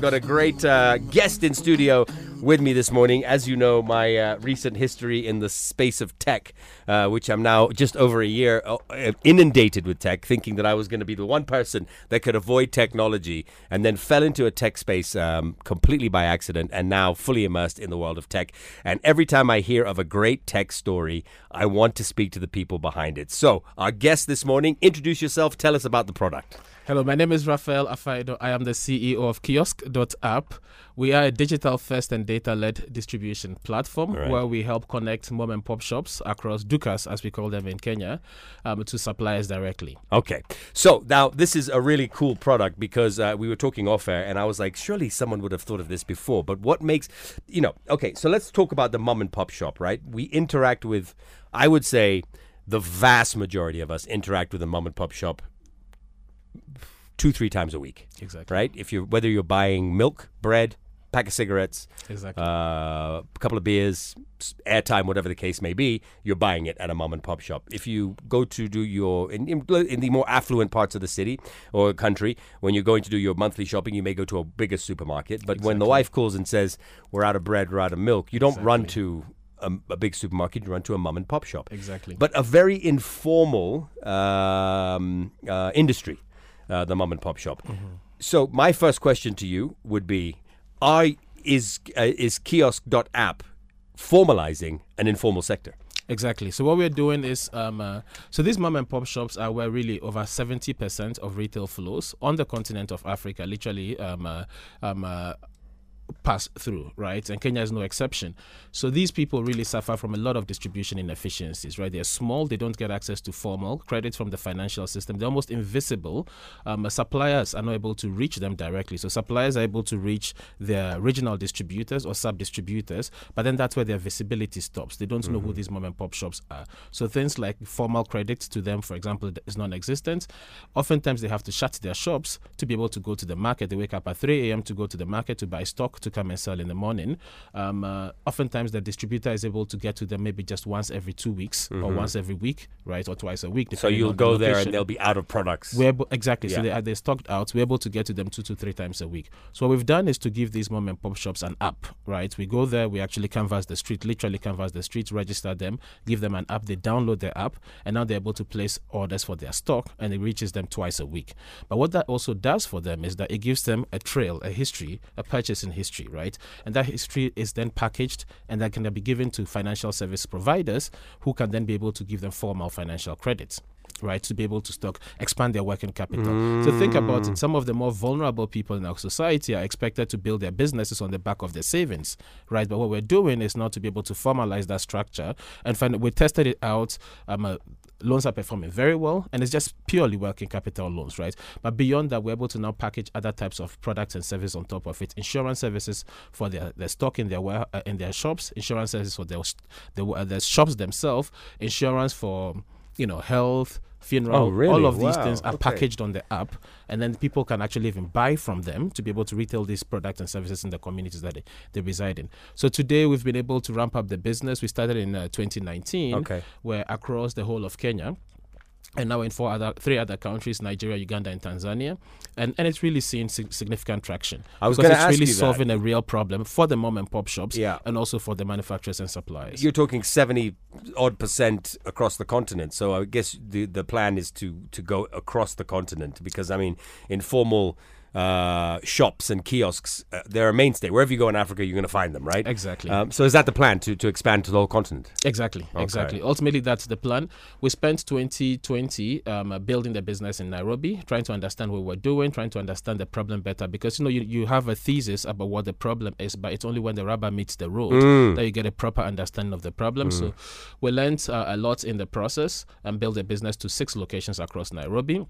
Got a great uh, guest in studio with me this morning. As you know, my uh, recent history in the space of tech, uh, which I'm now just over a year uh, inundated with tech, thinking that I was going to be the one person that could avoid technology, and then fell into a tech space um, completely by accident, and now fully immersed in the world of tech. And every time I hear of a great tech story, I want to speak to the people behind it. So, our guest this morning, introduce yourself, tell us about the product. Hello, my name is Raphael Afaedor. I am the CEO of Kyosk.app. We are a digital first and data led distribution platform right. where we help connect mom and pop shops across Dukas, as we call them in Kenya, um, to suppliers directly. Okay. So now this is a really cool product because uh, we were talking off air and I was like, surely someone would have thought of this before. But what makes, you know, okay, so let's talk about the mom and pop shop, right? We interact with, I would say, the vast majority of us interact with a mom and pop shop two three times a week. Exactly. Right. If you whether you're buying milk, bread, pack of cigarettes, exactly. uh, a couple of beers, airtime, whatever the case may be, you're buying it at a mom and pop shop. If you go to do your in, in, in, the more affluent parts of the city or country, when you're going to do your monthly shopping, you may go to a bigger supermarket. But exactly. when the wife calls and says we're out of bread, we're out of milk, you don't exactly. run to a, a, big supermarket, you run to a mom and pop shop. Exactly. But a very informal um, uh, industry uh, the mom and pop shop. Mm-hmm. So my first question to you would be: Are is uh, is kyosk.app formalizing an informal sector? Exactly. So what we're doing is, um, uh, so these mom and pop shops are where really over seventy percent of retail flows on the continent of Africa, literally um, uh, um, uh, pass through, right? And Kenya is no exception. So these people really suffer from a lot of distribution inefficiencies, right? They're small, they don't get access to formal credit from the financial system. They're almost invisible. Um, suppliers are not able to reach them directly. So suppliers are able to reach their regional distributors or sub distributors, but then that's where their visibility stops. They don't mm-hmm. know who mm-hmm. these mom and pop shops are. So things like formal credit to them, for example, is non existent. Oftentimes they have to shut their shops to be able to go to the market. They wake up at 3 a.m. to go to the market to buy stock to come and sell in the morning. Um, uh, oftentimes, the distributor is able to get to them maybe just once every two weeks mm-hmm. or once every week, right, or twice a week. So you'll go the there and they'll be out of products. We're able, exactly. Yeah. So they are they're stocked out. We're able to get to them two to three times a week. So what we've done is to give these mom and pop shops an app, right? We go there, we actually canvass the street, literally canvass the street, register them, give them an app. They download their app, and now they're able to place orders for their stock, and it reaches them twice a week. But what that also does for them is that it gives them a trail, a history, a purchasing history, right? And that history is then packaged and that can then be given to financial service providers who can then be able to give them formal financial credits right, to be able to stock, expand their working capital. Mm. So think about it. Some of the more vulnerable people in our society are expected to build their businesses on the back of their savings, right? But what we're doing is not to be able to formalize that structure and find. We tested it out. Um, uh, loans are performing very well and it's just purely working capital loans right? But beyond that we're able to now package other types of products and services on top of it. Insurance services for their, their stock in their uh, in their shops insurance services for their the, their shops themselves insurance for you know health funeral oh, really? all of wow. these things are okay. packaged on the app and then people can actually even buy from them to be able to retail these products and services in the communities that they, they reside in so today we've been able to ramp up the business we started in uh, 2019 okay. where across the whole of kenya and now in four other three other countries nigeria uganda and tanzania and and it's really seeing significant traction i was going to it's really solving that. a real problem for the mom and pop shops yeah. and also for the manufacturers and suppliers you're talking 70 odd percent across the continent so i guess the the plan is to to go across the continent because i mean informal uh, shops and kiosks. Uh, they're a mainstay. Wherever you go in Africa, you're going to find them, right? Exactly. Um, so is that the plan to, to expand to the whole continent? Exactly. Okay. Exactly. Ultimately, that's the plan. We spent 2020 um, building the business in Nairobi, trying to understand what we're doing, trying to understand the problem better. Because you know you, you have a thesis about what the problem is, but it's only when the rubber meets the road mm. that you get a proper understanding of the problem. Mm. So we learned uh, a lot in the process and built a business to six locations across Nairobi.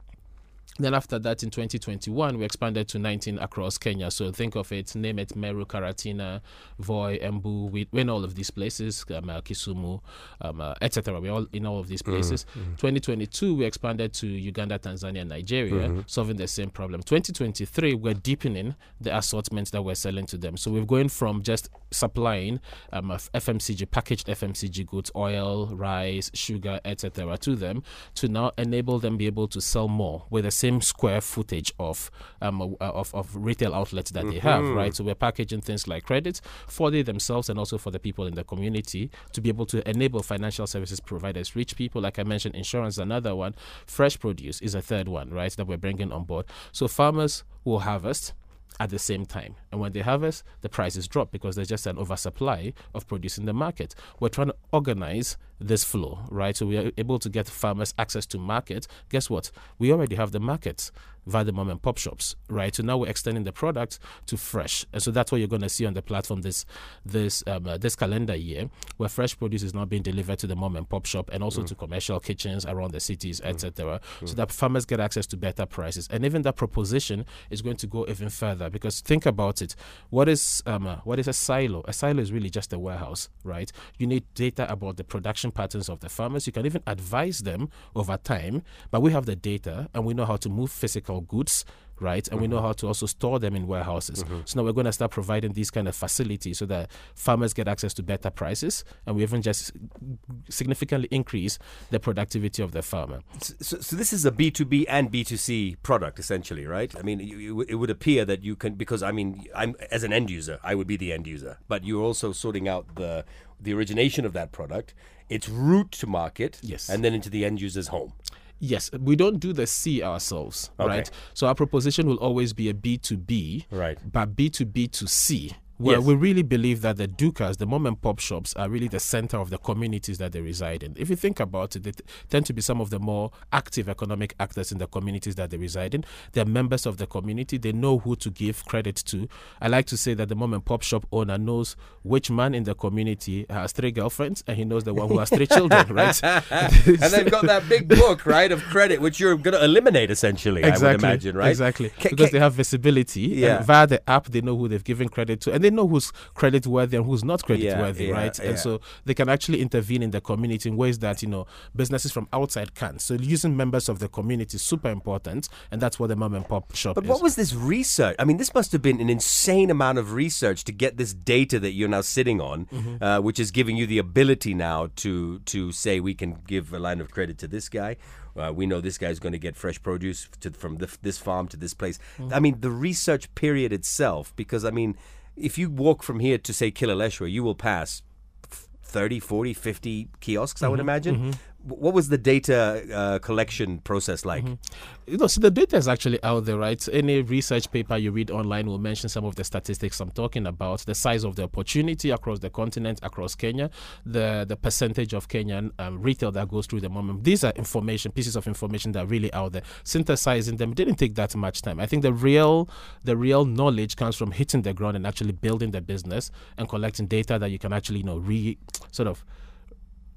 Then after that, in 2021, we expanded to 19 across Kenya. So think of it, name it, Meru, Karatina, Voi, Embu. We, we're in all of these places, um, uh, Kisumu, um, uh, etc. We're all in all of these mm, places. Mm-hmm. 2022, we expanded to Uganda, Tanzania, Nigeria, mm-hmm. solving the same problem. 2023, we're deepening the assortment that we're selling to them. So we're going from just supplying um, FMCG, packaged FMCG goods, oil, rice, sugar, etc. to them, to now enable them be able to sell more with a same square footage of um, uh, of, of retail outlets that they have, right? So we're packaging things like credit for they themselves and also for the people in the community to be able to enable financial services providers, reach people, like I mentioned, insurance another one, fresh produce is a third one, right? That we're bringing on board. So farmers will harvest at the same time. And when they harvest, the prices drop because there's just an oversupply of produce in the market. We're trying to organize this flow, right? So we are able to get farmers access to market. Guess what? We already have the markets via the mom and pop shops, right? So now we're extending the product to fresh, and so that's what you're going to see on the platform this this um, uh, this calendar year, where fresh produce is now being delivered to the mom and pop shop and also mm. to commercial kitchens around the cities, mm. etc. Mm. So that farmers get access to better prices, and even that proposition is going to go even further because think about it: what is um, uh, what is a silo? A silo is really just a warehouse, right? You need data about the production patterns of the farmers. You can even advise them over time, but we have the data and we know how to move physical goods right? And mm-hmm. we know mm-hmm. how to also store them in warehouses. Mm-hmm. So now we're going to start providing these kind of facilities so that farmers get access to better prices, and we even just significantly increase the productivity of the farmer. So, so this is a B two B and B two C product essentially, right? I mean, you, it would appear that you can because I mean, I'm as an end user, I would be the end user, but you're also sorting out the the origination of that product, its route to market, yes, and then into the end user's home. Yes, we don't do the C ourselves, okay. right? So our proposition will always be a B to B, right? But B to B to C well, yes. we really believe that the Dukas, the mom and pop shops, are really the center of the communities that they reside in. If you think about it, they t- tend to be some of the more active economic actors in the communities that they reside in. They're members of the community. They know who to give credit to. I like to say that the mom and pop shop owner knows which man in the community has three girlfriends, and he knows the one who has three children, right? and they've got that big book, right, of credit, which you're going to eliminate essentially. Exactly. I would imagine, right? Exactly. Because they have visibility. Yeah. And via the app, they know who they've given credit to, and they know who's credit worthy and who's not credit worthy, yeah, right? Yeah, and so they can actually intervene in the community in ways that you know businesses from outside can't. So using members of the community is super important, and that's what the mom and pop shop. But is. what was this research? I mean, this must have been an insane amount of research to get this data that you're now sitting on, mm-hmm. uh, which is giving you the ability now to to say we can give a line of credit to this guy. Uh, we know this guy's going to get fresh produce to, from the, this farm to this place. Mm-hmm. I mean, the research period itself, because I mean, if you walk from here to say Kileleshwa, you will pass 30, 40, 50 kiosks, mm-hmm, I would mm-hmm, imagine. What was the data uh, collection process like? Mm-hmm. You know, so the data is actually out there, right? Any research paper you read online will mention some of the statistics I'm talking about, the size of the opportunity across the continent, across Kenya, the the percentage of Kenyan um, retail that goes through the moment. These are information, pieces of information that are really out there. Synthesizing them didn't take that much time. I think the real the real knowledge comes from hitting the ground and actually building the business and collecting data that you can actually, you know, re sort of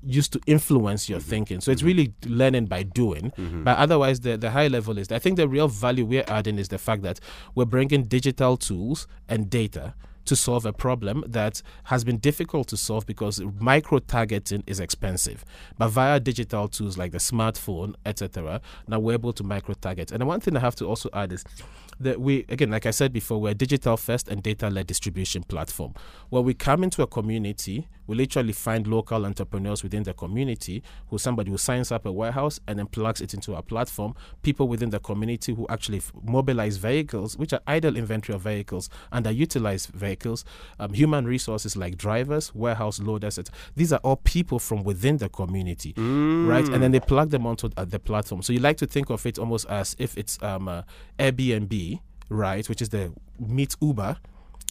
used to influence your mm-hmm. thinking. So it's mm-hmm. really learning by doing. Mm-hmm. But otherwise, the, the high level is I think the real value we're adding is the fact that we're bringing digital tools and data to solve a problem that has been difficult to solve because micro targeting is expensive. But via digital tools like the smartphone, etc., now we're able to micro target. And the one thing I have to also add is that we again like i said before we're a digital first and data led distribution platform where we come into a community we literally find local entrepreneurs within the community who somebody who signs up a warehouse and then plugs it into our platform people within the community who actually f- mobilize vehicles which are idle inventory of vehicles underutilized vehicles um, human resources like drivers warehouse loaders etc. these are all people from within the community mm. right and then they plug them onto uh, the platform so you like to think of it almost as if it's um, uh, airbnb right, which is the Meet Uber,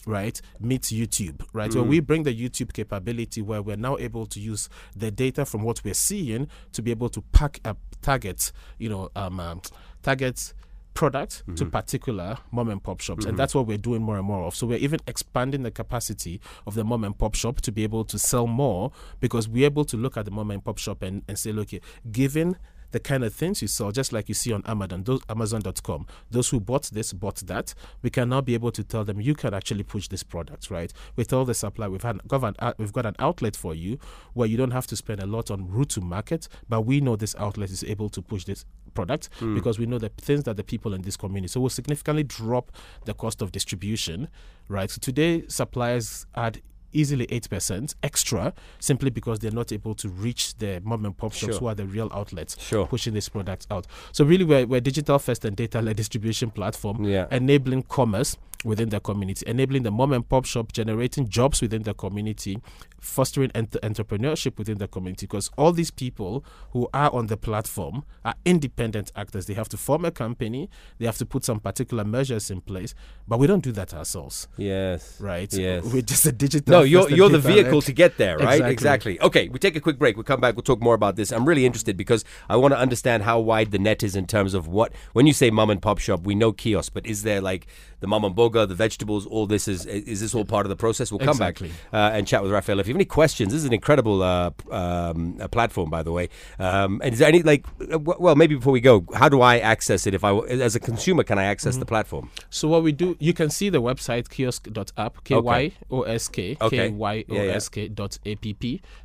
right, meets YouTube, right? Mm. So we bring the YouTube capability where we're now able to use the data from what we're seeing to be able to pack up targets, you know, um, um targets product mm-hmm. to particular mom and pop shops mm-hmm. and that's what we're doing more and more of so we're even expanding the capacity of the mom and pop shop to be able to sell more because we're able to look at the mom and pop shop and, and say look given the kind of things you saw, just like you see on Amazon, those, Amazon.com. Those who bought this, bought that. We can now be able to tell them you can actually push this product, right? With all the supply, we've had got an, uh, we've got an outlet for you where you don't have to spend a lot on route to market, but we know this outlet is able to push this product mm. because we know the things that the people in this community. So we'll significantly drop the cost of distribution, right? So today suppliers add easily 8% extra simply because they're not able to reach the mom and pop shops Sure. who are the real outlets Sure. pushing this product out. So really we're, we're digital first and data led distribution platform Yeah. enabling commerce within the community, enabling the mom and pop shop, generating jobs within the community, fostering ent- entrepreneurship within the community. Because all these people who are on the platform are independent actors. They have to form a company, they have to put some particular measures in place, but we don't do that ourselves. Yes. Right? Yes. We're just a digital. No, you're you're the vehicle to get there, right? Exactly. Okay, we take a quick break. We come back. We'll talk more about this. I'm really interested because I want to understand how wide the net is in terms of what. When you say mom and pop shop, we know kiosk, but is there like the mom and mama boga, the vegetables? All this is is this all part of the process? We'll come Exactly. back uh, and chat with Raphael. If you have any questions, this is an incredible uh, um, platform, by the way. Um, and is there any like? uh, Well, maybe before we go, how do I access it? If I as a consumer, can I access Mm-hmm. the platform? So what we do, you can see the website kyosk.app, k y o s k k y o s k dot app.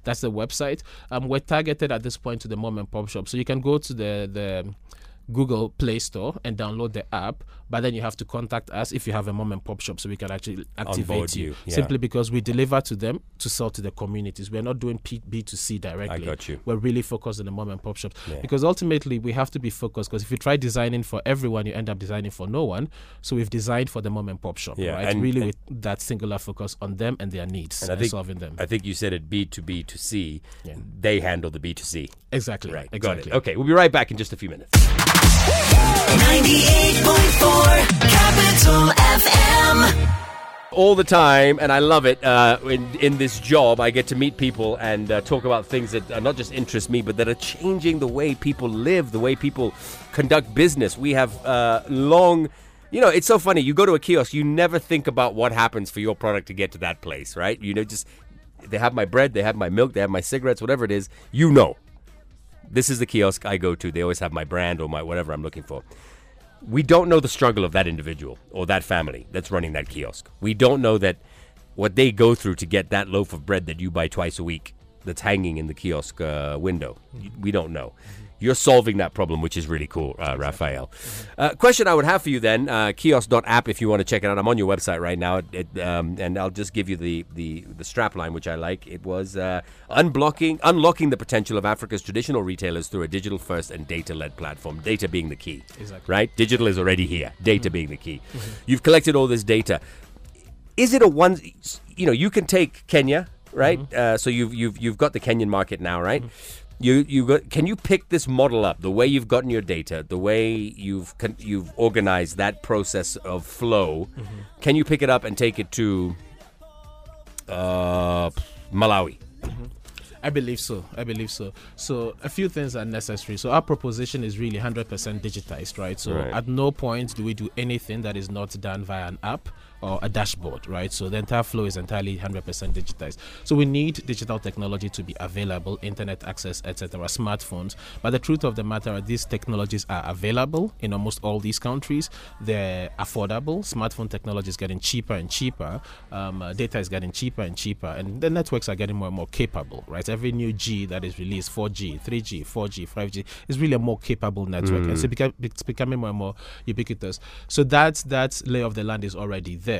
That's the website. Um, we're targeted at this point to the mom and pop shop. So you can go to the the Google Play Store and download the app, but then you have to contact us if you have a mom and pop shop so we can actually activate you. you, yeah. Simply because we deliver to them to sell to the communities. We're not doing P- B2C directly. I got you. We're really focused on the mom and pop shops because ultimately we have to be focused because if you try designing for everyone, you end up designing for no one. So we've designed for the mom and pop shop, Yeah, right? and- really and- with that singular focus on them and their needs And and, think solving them. I think you said it B to B to C. Yeah. They handle the B to C. exactly. Right. Exactly. Got it. Okay. We'll be right back in just a few minutes. 98.4 Capital FM. All the time, and I love it. Uh, in in this job, I get to meet people and uh, talk about things that are not just interest me, but that are changing the way people live, the way people conduct business. We have uh, long. You know, it's so funny. You go to a kiosk, you never think about what happens for your product to get to that place, right? You know, just they have my bread, they have my milk, they have my cigarettes, whatever it is. You know, this is the kiosk I go to. They always have my brand or my whatever I'm looking for. We don't know the struggle of that individual or that family that's running that kiosk. We don't know that what they go through to get that loaf of bread that you buy twice a week that's hanging in the kiosk uh, window. We don't know. You're solving that problem, which is really cool, uh, Raphael. Uh, question I would have for you then, uh, kyosk.app, if you want to check it out. I'm on your website right now, it, it, um, and I'll just give you the, the, the strap line, which I like. It was uh, unblocking, unlocking the potential of Africa's traditional retailers through a digital first and data led platform, data being the key. Exactly. Right? Digital is already here, data being the key. You've collected all this data is it a one you know you can take Kenya right uh, so you've you've you've got the Kenyan market now right you you got can you pick this model up the way you've gotten your data the way you've you've organized that process of flow can you pick it up and take it to uh, Malawi I believe so. I believe so. So a few things are necessary. So our proposition is really 100% digitized, right? So Right. at no point do we do anything that is not done via an app or a dashboard, right? So the entire flow is entirely 100% digitized. So we need digital technology to be available, internet access, etc., smartphones. But the truth of the matter are these technologies are available in almost all these countries. They're affordable. Smartphone technology is getting cheaper and cheaper. Um, uh, data is getting cheaper and cheaper, and the networks are getting more and more capable, right? Every new G that is released, 4G, 3G, 4G, 5G, is really a more capable network, and so it's becoming more and more ubiquitous. So that that lay of the land is already there.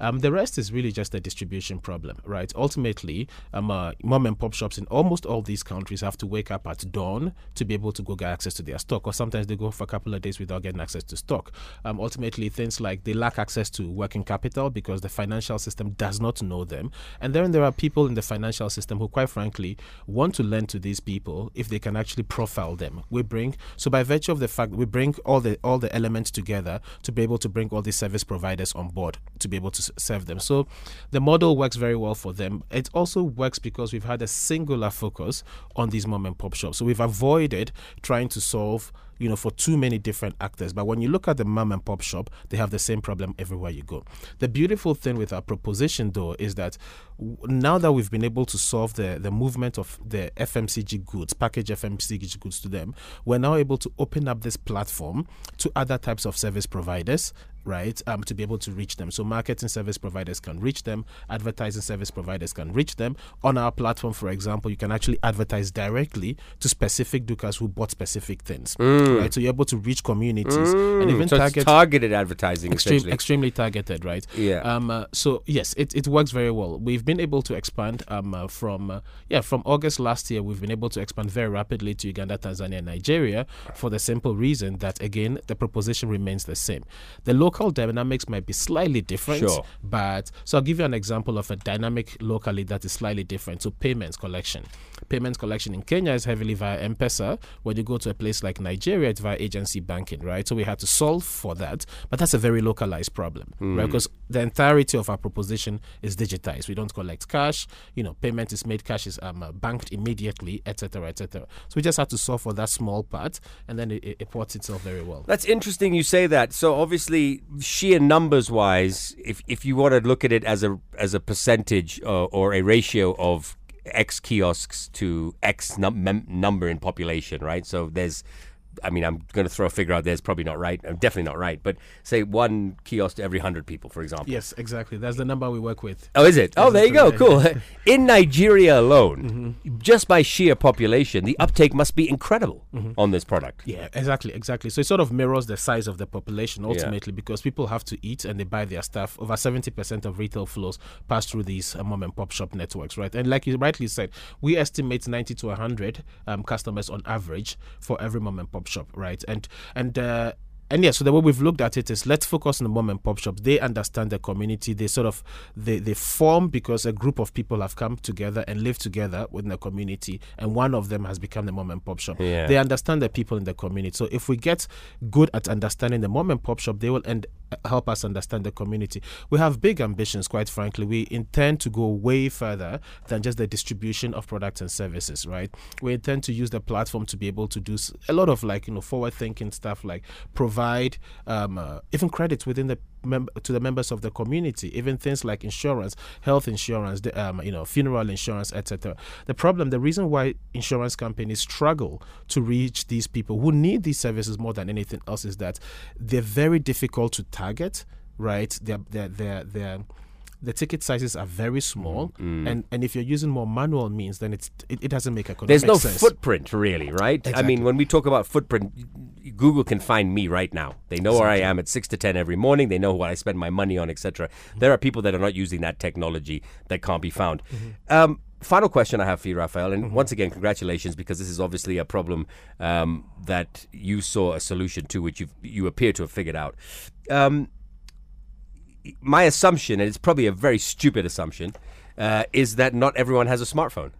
Um, the rest is really just a distribution problem, right? Ultimately, um, uh, mom and pop shops in almost all these countries have to wake up at dawn to be able to go get access to their stock, or sometimes they go for a couple of days without getting access to stock. Um, ultimately, things like they lack access to working capital because the financial system does not know them, and then there are people in the financial system who, quite frankly, want to lend to these people if they can actually profile them. We bring so by virtue of the fact we bring all the all the elements together to be able to bring all these service providers on board to be able to serve them. So the model works very well for them. It also works because we've had a singular focus on these mom and pop shops. So we've avoided trying to solve you know, for too many different actors. But when you look at the mom and pop shop, they have the same problem everywhere you go. The beautiful thing with our proposition, though, is that now that we've been able to solve the, the movement of the FMCG goods, package FMCG goods to them, we're now able to open up this platform to other types of service providers right? Um, to be able to reach them. So marketing service providers can reach them, advertising service providers can reach them. On our platform, for example, you can actually advertise directly to specific Dukas who bought specific things, right? So you're able to reach communities and even Mm. so target targeted advertising, extreme, extremely targeted, right? Yeah. Um. Uh, so yes, it, it works very well. We've been able to expand. Um. Uh, from uh, yeah, from August last year, we've been able to expand very rapidly to Uganda, Tanzania, and Nigeria for the simple reason that again the proposition remains the same. The local dynamics might be slightly different, Sure. but so I'll give you an example of a dynamic locally that is slightly different. So payments collection, payments collection in Kenya is heavily via M-Pesa. When you go to a place like Nigeria, it's via agency banking, right? So we had to solve for that, but that's a very localized problem, right? Because the entirety of our proposition is digitized. We don't collect cash. You know, payment is made, cash is um, uh, banked immediately, etc., etc. So we just had to solve for that small part, and then it, it, it ports itself very well. That's interesting you say that. So obviously, sheer numbers wise, if if you want to look at it as a as a percentage or, or a ratio of X kiosks to X num- number in population, right? So there's, I mean, I'm going to throw a figure out there. It's probably not right. I'm definitely not right. But say one kiosk to every hundred people, for example. Yes, exactly. That's the number we work with. Oh, is it? Oh, there you go. Cool. In Nigeria alone, just by sheer population, the uptake must be incredible on this product. Yeah, exactly, exactly. So it sort of mirrors the size of the population ultimately because people have to eat and they buy their stuff. Over 70% of retail flows pass through these uh, mom and pop shop networks, right? And like you rightly said, we estimate 90 to 100 um, customers on average for every mom and pop shop, right? And, and, uh, and yeah, so the way we've looked at it is let's focus on the mom and pop shops. They understand the community. They sort of they, they form because a group of people have come together and live together within the community, and one of them has become the mom and pop shop. Yeah. They understand the people in the community. So if we get good at understanding the mom and pop shop, they will end, help us understand the community. We have big ambitions, quite frankly. We intend to go way further than just the distribution of products and services, right? We intend to use the platform to be able to do a lot of like you know forward thinking stuff, like provide um, uh, even credits within the mem- to the members of the community, even things like insurance, health insurance, the, um, you know, funeral insurance, etc. The problem, the reason why insurance companies struggle to reach these people who need these services more than anything else is that they're very difficult to target. Right? They're they're they're, they're the ticket sizes are very small, Mm, and and if you're using more manual means, then it's it, it doesn't make economic There's no sense. footprint, really, right? I mean, when we talk about footprint, Google can find me right now. They know where I am at six to ten every morning. They know what I spend my money on, etc. There are people that are not using that technology that can't be found. Um, final question I have for you, Raphael, and once again, congratulations because this is obviously a problem um, that you saw a solution to, which you you appear to have figured out. Um, my assumption, and it's probably a very stupid assumption, uh, is that not everyone has a smartphone.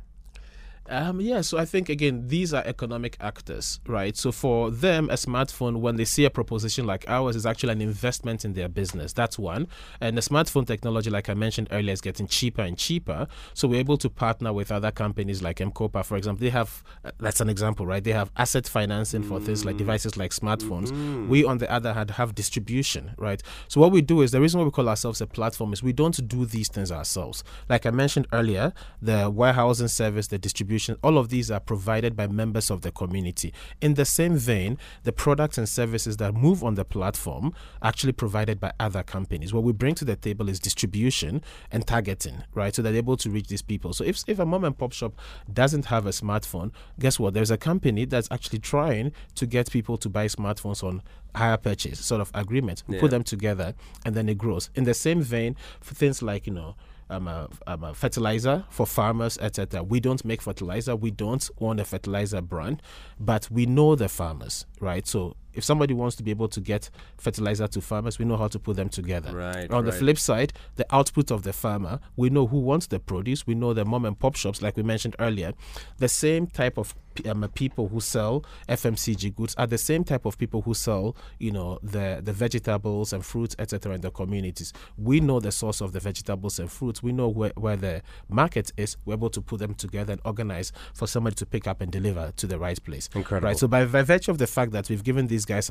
Um, yeah, so I think again these are economic actors, right? So for them, a smartphone, when they see a proposition like ours, is actually an investment in their business. That's one. And the smartphone technology, like I mentioned earlier, is getting cheaper and cheaper. So we're able to partner with other companies like M-KOPA, for example. They have uh, that's an example, right? They have asset financing for things like devices like smartphones. We, on the other hand, have distribution, right? So what we do is the reason why we call ourselves a platform is we don't do these things ourselves. Like I mentioned earlier, the warehousing service, the distribution, all of these are provided by members of the community. In the same vein, the products and services that move on the platform are actually provided by other companies. What we bring to the table is distribution and targeting, right? So they're able to reach these people. So if, if a mom and pop shop doesn't have a smartphone, guess what? There's a company that's actually trying to get people to buy smartphones on hire purchase sort of agreement. We put them together and then it grows. In the same vein, for things like, you know, um, uh, um, uh, fertilizer for farmers, etc. We don't make fertilizer. We don't own a fertilizer brand, but we know the farmers, right? So if somebody wants to be able to get fertilizer to farmers, we know how to put them together. Right, On the flip side, the output of the farmer, we know who wants the produce. We know the mom and pop shops, like we mentioned earlier. The same type of um, people who sell FMCG goods are the same type of people who sell, you know, the the vegetables and fruits, etc. In the communities, we know the source of the vegetables and fruits. We know where, where the market is. We're able to put them together and organize for somebody to pick up and deliver to the right place. Incredible. Right. So by, by virtue of the fact that we've given these guys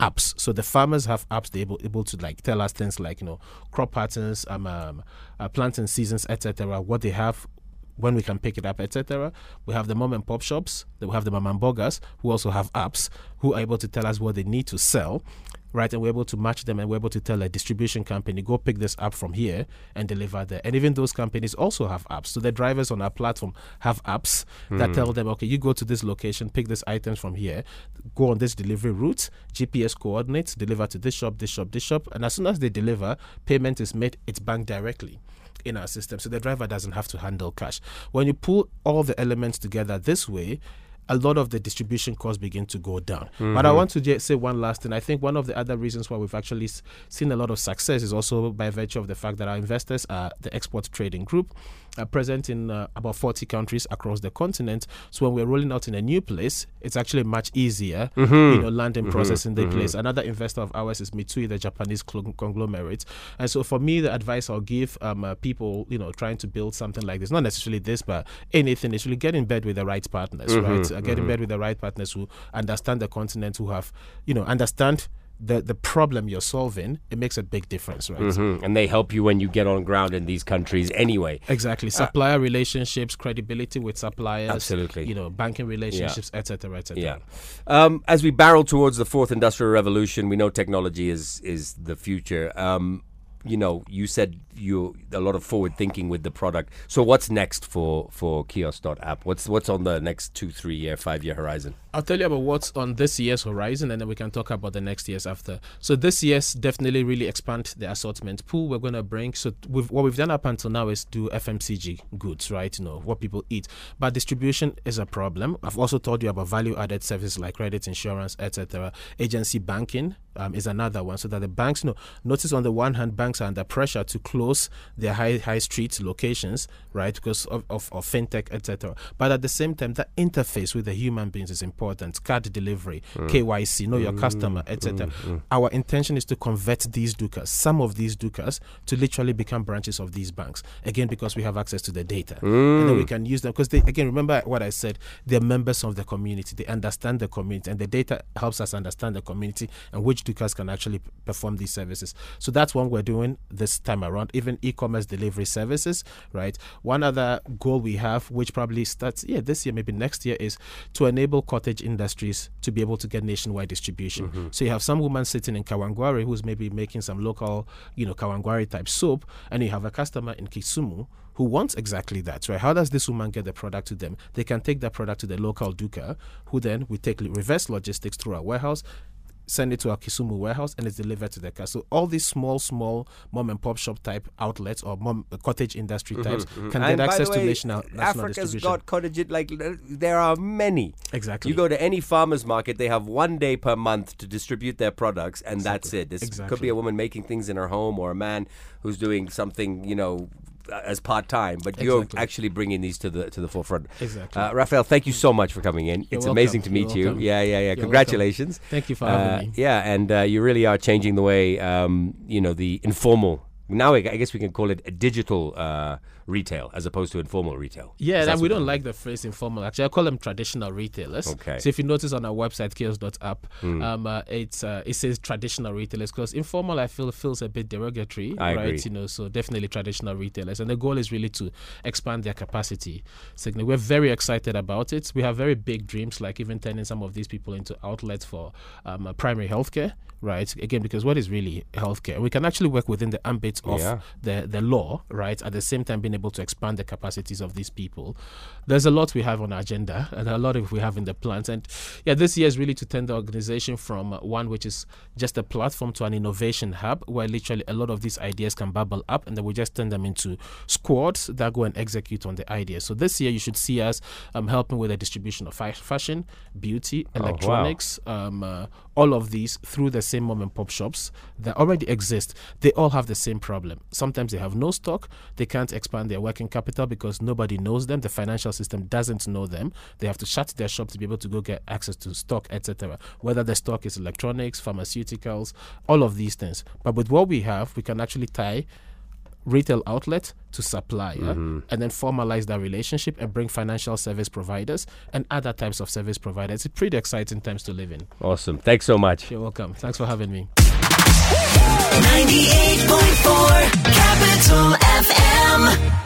apps. So the farmers have apps they able able to like tell us things like you know crop patterns, um, um uh, planting seasons, etc. What they have. When we can pick it up, etc. We have the mom and pop shops. We have the mom and burgers who also have apps who are able to tell us what they need to sell. Right? And we're able to match them and we're able to tell a distribution company, go pick this up from here and deliver there. And even those companies also have apps. So the drivers on our platform have apps that hmm. tell them, okay, you go to this location, pick these items from here, go on this delivery route, GPS coordinates, deliver to this shop, this shop, this shop. And as soon as they deliver, payment is made, it's banked directly in our system. So the driver doesn't have to handle cash. When you pull all the elements together this way, a lot of the distribution costs begin to go down. But I mm-hmm. want to just say one last thing. I think one of the other reasons why we've actually seen a lot of success is also by virtue of the fact that our investors are the Export Trading Group, are present in uh, about 40 countries across the continent. So when we're rolling out in a new place, it's actually much easier, you know, landing process in the place. Another investor of ours is Mitsui, the Japanese conglomerate. And so for me, the advice I'll give um, uh, people, you know, trying to build something like this, not necessarily this, but anything, is really get in bed with the right partners, right? Uh, get in bed with the right partners who understand the continent, who have, you know, understand the, the problem you're solving. It makes a big difference, right? Mhm. And they help you when you get on ground in these countries anyway. Exactly. Supplier relationships, credibility with suppliers. Absolutely. You know, banking relationships, etc., etc. Yeah. Um, as we barrel towards the fourth industrial revolution, we know technology is is the future. Um, you know, you said you a lot of forward thinking with the product. So what's next for for kyosk.app? What's what's on the next two, three year, five year horizon? I'll tell you about what's on this year's horizon, and then we can talk about the next years after. So this year's definitely really expand the assortment pool we're to bring. So we've, what we've done up until now is do FMCG goods, right? You know what people eat, but distribution is a problem. I've also told you about value-added services like credit, insurance, etc. Agency banking um, is another one, so that the banks know notice on the one hand banks are under pressure to close their high high street locations, right, because of, of, of fintech, etc. But at the same time, that interface with the human beings is important. Card delivery, mm. KYC, know your mm. customer, etc. Mm. Our intention is to convert these dukas, some of these dukas, to literally become branches of these banks. Again, because we have access to the data, and then we can use them. Because they, again, remember what I said, they're members of the community. They understand the community, and the data helps us understand the community and which dukas can actually perform these services. So that's what we're doing this time around. Even e-commerce delivery services, right? One other goal we have, which probably starts yeah this year, maybe next year, is to enable cottage industries to be able to get nationwide distribution. Mm-hmm. So you have some woman sitting in Kawangware who's maybe making some local, you know, Kawangware type soap, and you have a customer in Kisumu who wants exactly that, right? How does this woman get the product to them? They can take that product to the local duka, who then we take reverse logistics through our warehouse send it to our Kisumu warehouse and it's delivered to the car. So all these small, small mom and pop shop type outlets or mom uh, cottage industry types can Mm-hmm, And get by access the to way, national, national Africa's distribution. got cottage like there are many. Exactly. You go to any farmer's market, they have one day per month to distribute their products, and that's it. This could be a woman making things in her home, or a man who's doing something, you know, as part time. But you're actually bringing these to the to the forefront. Exactly. Uh, Raphael, thank you so much for coming in. it's welcome. amazing to meet you. welcome. Yeah, yeah, yeah. welcome. Congratulations. Thank you for Uh, having me. Yeah, and uh, you really are changing the way, um, you know, the informal. Now I I guess we can call it a digital uh, retail as opposed to informal retail. Yeah, and we don't like the phrase informal. Actually, I call them traditional retailers. Okay. So if you notice on our website, kyosk.app, Hmm. um, uh, it's uh, it says traditional retailers because informal I feel feels a bit derogatory, I right? agree. You know, so definitely traditional retailers, and the goal is really to expand their capacity. Significantly. We're very excited about it. We have very big dreams, like even turning some of these people into outlets for um, uh, primary healthcare, right? Again, because what is really healthcare? We can actually work within the ambit of Yeah. the the law, right? At the same time, being able to expand the capacities of these people. There's a lot we have on our agenda, and a lot of we have in the plans. And yeah, this year is really to turn the organization from one which is just a platform to an innovation hub, where literally a lot of these ideas can bubble up, and then we just turn them into squads that go and execute on the ideas. So this year, you should see us um, helping with the distribution of fashion, beauty, wow. electronics, um, uh, all of these through the same mom and pop shops that already exist. They all have the same problem. Sometimes they have no stock, they can't expand their working capital because nobody knows them, the financial system doesn't know them. They have to shut their shop to be able to go get access to stock, etc. Whether the stock is electronics, pharmaceuticals, all of these things. But with what we have, we can actually tie retail outlet to supplier Mm-hmm. and then formalize that relationship and bring financial service providers and other types of service providers. It's pretty exciting times to live in. Awesome. Thanks so much. You're welcome. Thanks for having me. 98.4 Capital FM.